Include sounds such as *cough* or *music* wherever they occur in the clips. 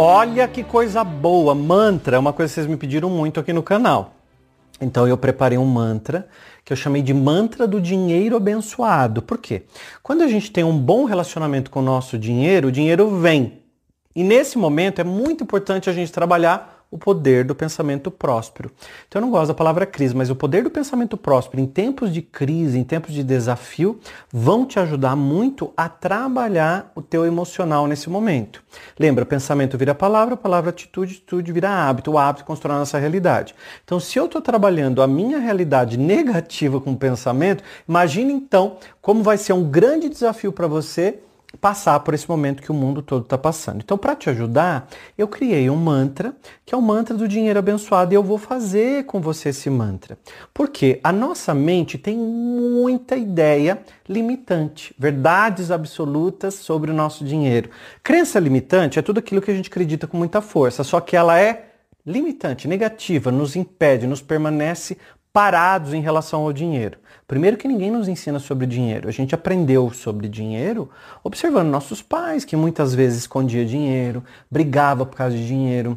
Olha que coisa boa! Mantra é uma coisa que vocês me pediram muito aqui no canal. Então eu preparei um mantra que eu chamei de mantra do dinheiro abençoado. Por quê? Quando a gente tem um bom relacionamento com o nosso dinheiro, o dinheiro vem. E nesse momento é muito importante a gente trabalhar o poder do pensamento próspero. Então eu não gosto da palavra crise, mas o poder do pensamento próspero em tempos de crise, em tempos de desafio, vão te ajudar muito a trabalhar o teu emocional nesse momento. Lembra, pensamento vira palavra, palavra atitude, atitude vira hábito, o hábito constrói a nossa realidade. Então se eu estou trabalhando a minha realidade negativa com o pensamento, imagine então como vai ser um grande desafio para você passar por esse momento que o mundo todo está passando. Então, para te ajudar, eu criei um mantra, que é o mantra do dinheiro abençoado, e eu vou fazer com você esse mantra. Porque a nossa mente tem muita ideia limitante, verdades absolutas sobre o nosso dinheiro. Crença limitante é tudo aquilo que a gente acredita com muita força, só que ela é limitante, negativa, nos impede, nos permanece parados em relação ao dinheiro. Primeiro que ninguém nos ensina sobre dinheiro. A gente aprendeu sobre dinheiro observando nossos pais, que muitas vezes escondia dinheiro, brigava por causa de dinheiro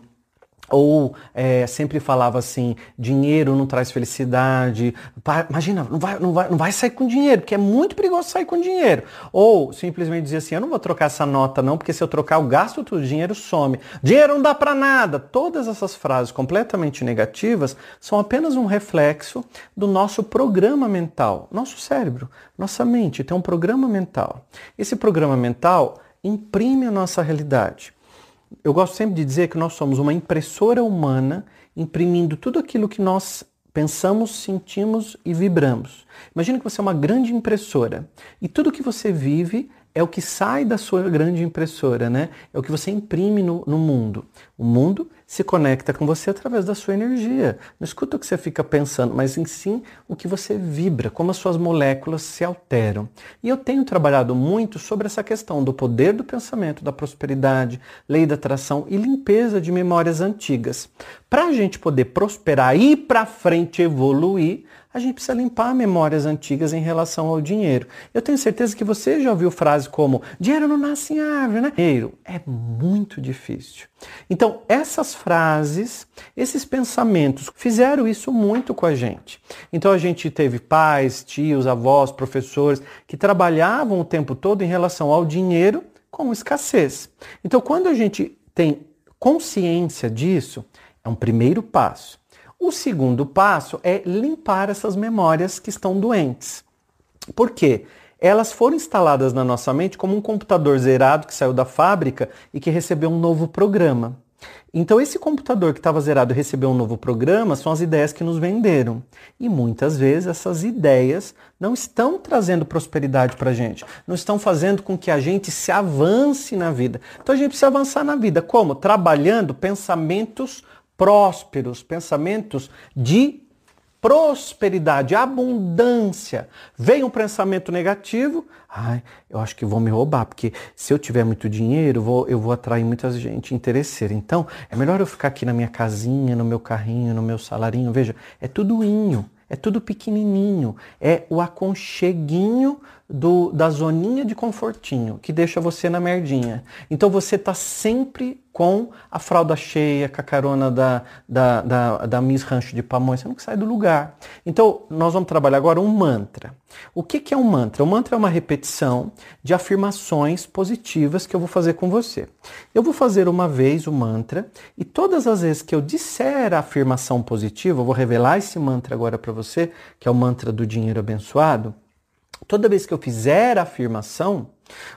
ou é, sempre falava assim, dinheiro não traz felicidade. Imagina, não vai, não, vai, não vai sair com dinheiro, porque é muito perigoso sair com dinheiro. Ou simplesmente dizia assim, eu não vou trocar essa nota não, porque se eu trocar eu gasto tudo, o dinheiro some. Dinheiro não dá para nada. Todas essas frases completamente negativas são apenas um reflexo do nosso programa mental. Nosso cérebro, nossa mente tem um programa mental. Esse programa mental imprime a nossa realidade eu gosto sempre de dizer que nós somos uma impressora humana imprimindo tudo aquilo que nós pensamos, sentimos e vibramos. Imagina que você é uma grande impressora e tudo que você vive é o que sai da sua grande impressora, né? É o que você imprime no, no, mundo. O mundo se conecta com você através da sua energia. Não escuta o que você fica pensando, mas em sim o que você vibra, como as suas moléculas se alteram. E eu tenho trabalhado muito sobre essa questão do poder do pensamento, da prosperidade, lei da atração e limpeza de memórias antigas. Para a gente poder prosperar e ir para frente evoluir, a gente precisa limpar memórias antigas em relação ao dinheiro. Eu tenho certeza que você já ouviu frases como dinheiro não nasce em árvore, né? Dinheiro é muito difícil. Então, essas frases, esses pensamentos fizeram isso muito com a gente. Então, a gente teve pais, tios, avós, professores que trabalhavam o tempo todo em relação ao dinheiro com escassez. Então, quando a gente tem consciência disso, é um primeiro passo. O segundo passo é limpar essas memórias que estão doentes. Por quê? Elas foram instaladas na nossa mente como um computador zerado que saiu da fábrica e que recebeu um novo programa. Então, esse computador que estava zerado e recebeu um novo programa são as ideias que nos venderam. E muitas vezes essas ideias não estão trazendo prosperidade para a gente, não estão fazendo com que a gente se avance na vida. Então, a gente precisa avançar na vida. Como? Trabalhando pensamentos prósperos, pensamentos de prosperidade, abundância. Vem um pensamento negativo, ai, eu acho que vão me roubar, porque se eu tiver muito dinheiro, vou, eu vou atrair muita gente interesseira. Então, é melhor eu ficar aqui na minha casinha, no meu carrinho, no meu salarinho. Veja, é tudo inho, é tudo pequenininho, é o aconcheguinho do, da zoninha de confortinho que deixa você na merdinha. Então você está sempre com a fralda cheia, com a carona da, da, da, da Miss Rancho de Pamonha, você não sai do lugar. Então nós vamos trabalhar agora um mantra. O que, que é um mantra? O mantra é uma repetição de afirmações positivas que eu vou fazer com você. Eu vou fazer uma vez o mantra e todas as vezes que eu disser a afirmação positiva, eu vou revelar esse mantra agora para você, que é o mantra do dinheiro abençoado toda vez que eu fizer a afirmação,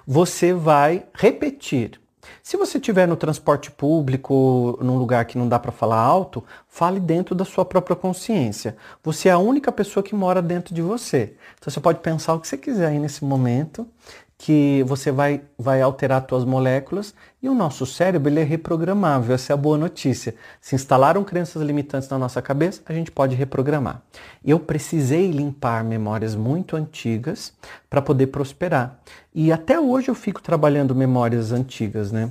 você vai repetir. Se você estiver no transporte público, num lugar que não dá para falar alto, fale dentro da sua própria consciência. Você é a única pessoa que mora dentro de você. Então você pode pensar o que você quiser aí nesse momento que você vai, vai alterar suas moléculas e o nosso cérebro ele é reprogramável. Essa é a boa notícia. Se instalaram crenças limitantes na nossa cabeça, a gente pode reprogramar. Eu precisei limpar memórias muito antigas para poder prosperar. E até hoje eu fico trabalhando memórias antigas, né?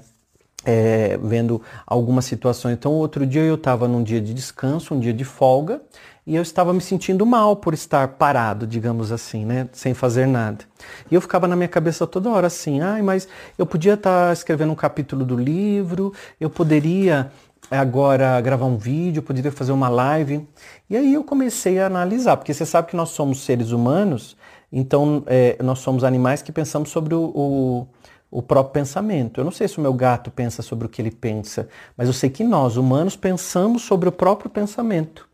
É, vendo algumas situações. Então, outro dia eu estava num dia de descanso, um dia de folga, e eu estava me sentindo mal por estar parado, digamos assim, né, sem fazer nada. E eu ficava na minha cabeça toda hora assim, ai, mas eu podia estar tá escrevendo um capítulo do livro, eu poderia agora gravar um vídeo, eu poderia fazer uma live. E aí eu comecei a analisar, porque você sabe que nós somos seres humanos, então é, nós somos animais que pensamos sobre o, o o próprio pensamento. Eu não sei se o meu gato pensa sobre o que ele pensa, mas eu sei que nós, humanos, pensamos sobre o próprio pensamento.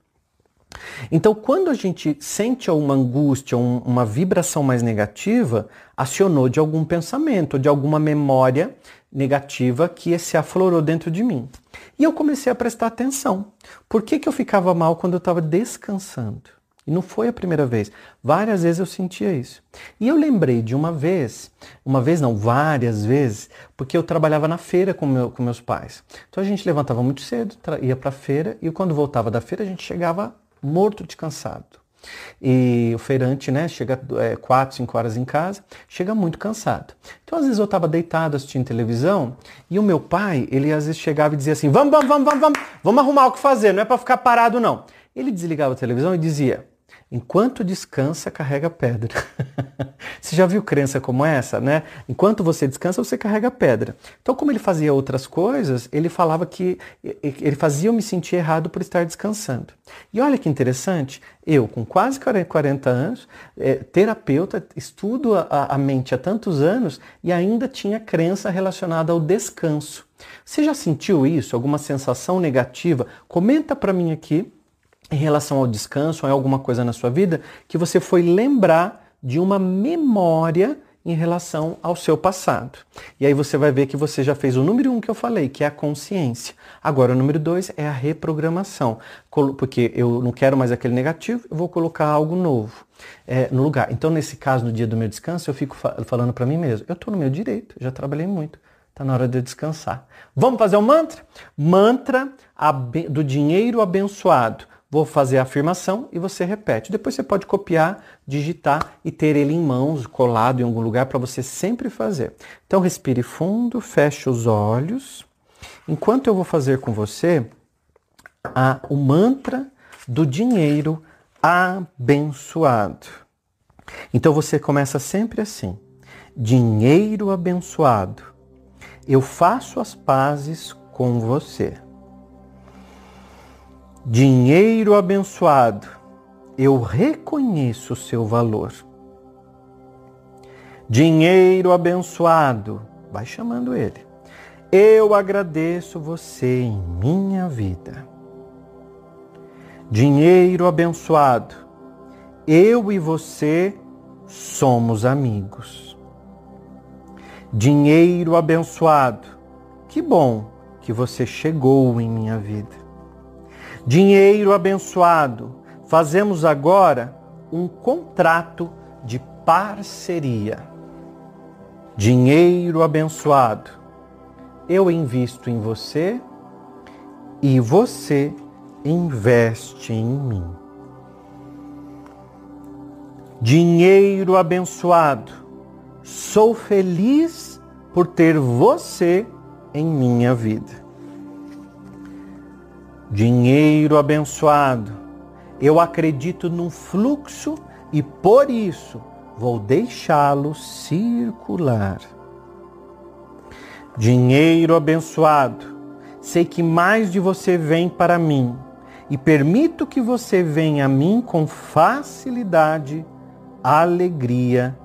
Então, quando a gente sente uma angústia, um, uma vibração mais negativa, acionou de algum pensamento, de alguma memória negativa que se aflorou dentro de mim. E eu comecei a prestar atenção. Por que, que eu ficava mal quando eu estava descansando? E não foi a primeira vez. Várias vezes eu sentia isso. E eu lembrei de uma vez, uma vez não, várias vezes, porque eu trabalhava na feira com, meu, com meus pais. Então a gente levantava muito cedo, ia para a feira, e quando voltava da feira a gente chegava morto de cansado. E o feirante, né, chega é, 4, 5 horas em casa, chega muito cansado. Então, às vezes eu estava deitado assistindo televisão e o meu pai, ele às vezes chegava e dizia assim: vamos, vamos, vamos, vamos, vamos, vamos arrumar o que fazer, não é para ficar parado não. Ele desligava a televisão e dizia: Enquanto descansa, carrega pedra. *laughs* você já viu crença como essa, né? Enquanto você descansa, você carrega pedra. Então, como ele fazia outras coisas, ele falava que ele fazia eu me sentir errado por estar descansando. E olha que interessante, eu com quase 40 anos, é, terapeuta, estudo a, a mente há tantos anos e ainda tinha crença relacionada ao descanso. Você já sentiu isso? Alguma sensação negativa? Comenta para mim aqui em relação ao descanso ou alguma coisa na sua vida que você foi lembrar de uma memória em relação ao seu passado. E aí você vai ver que você já fez o número um que eu falei, que é a consciência. Agora, o número dois é a reprogramação, porque eu não quero mais aquele negativo, eu vou colocar algo novo é, no lugar. Então, nesse caso, no dia do meu descanso, eu fico falando para mim mesmo, eu estou no meu direito, já trabalhei muito, está na hora de descansar. Vamos fazer o um mantra? Mantra do dinheiro abençoado. Vou fazer a afirmação e você repete. Depois você pode copiar, digitar e ter ele em mãos, colado em algum lugar para você sempre fazer. Então respire fundo, feche os olhos. Enquanto eu vou fazer com você a, o mantra do dinheiro abençoado. Então você começa sempre assim: dinheiro abençoado. Eu faço as pazes com você. Dinheiro abençoado, eu reconheço o seu valor. Dinheiro abençoado, vai chamando ele. Eu agradeço você em minha vida. Dinheiro abençoado, eu e você somos amigos. Dinheiro abençoado, que bom que você chegou em minha vida. Dinheiro abençoado, fazemos agora um contrato de parceria. Dinheiro abençoado, eu invisto em você e você investe em mim. Dinheiro abençoado, sou feliz por ter você em minha vida. Dinheiro abençoado. Eu acredito num fluxo e por isso vou deixá-lo circular. Dinheiro abençoado. Sei que mais de você vem para mim e permito que você venha a mim com facilidade, alegria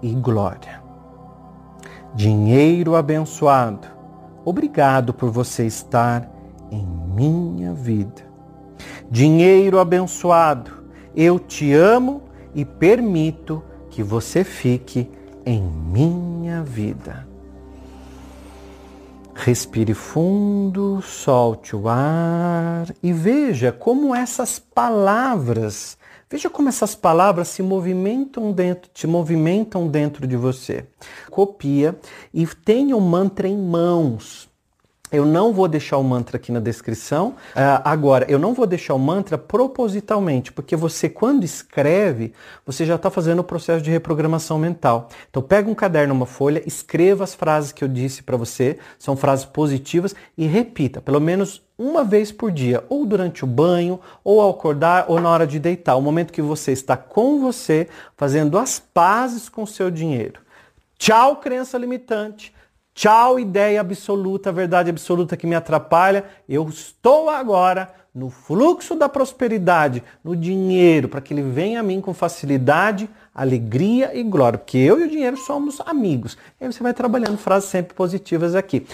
e glória. Dinheiro abençoado. Obrigado por você estar em minha vida. Dinheiro abençoado, eu te amo e permito que você fique em minha vida. Respire fundo, solte o ar e veja como essas palavras, veja como essas palavras se movimentam dentro, te movimentam dentro de você. Copia e tenha o mantra em mãos Eu não vou deixar o mantra aqui na descrição. Uh, agora, eu não vou deixar o mantra propositalmente, porque você, quando escreve, você já está fazendo o processo de reprogramação mental. Então, pega um caderno, uma folha, escreva as frases que eu disse para você, são frases positivas, e repita, pelo menos uma vez por dia, ou durante o banho, ou ao acordar, ou na hora de deitar. O momento que você está com você, fazendo as pazes com o seu dinheiro. Tchau, crença limitante. Tchau, ideia absoluta, verdade absoluta que me atrapalha. Eu estou agora no fluxo da prosperidade, no dinheiro, para que ele venha a mim com facilidade, alegria e glória. Porque eu e o dinheiro somos amigos. E aí você vai trabalhando frases sempre positivas aqui.